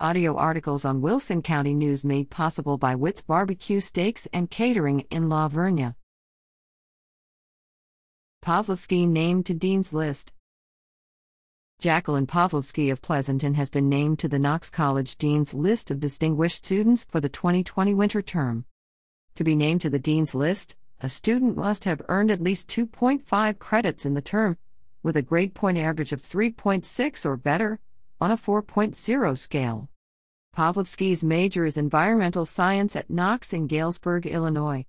Audio articles on Wilson County News made possible by Witt's Barbecue Steaks and Catering in La Vernia. Pavlovsky named to Dean's List. Jacqueline Pavlovsky of Pleasanton has been named to the Knox College Dean's List of Distinguished Students for the 2020 winter term. To be named to the Dean's List, a student must have earned at least 2.5 credits in the term, with a grade point average of 3.6 or better, on a 4.0 scale. Pavlovsky's major is environmental science at Knox in Galesburg, Illinois.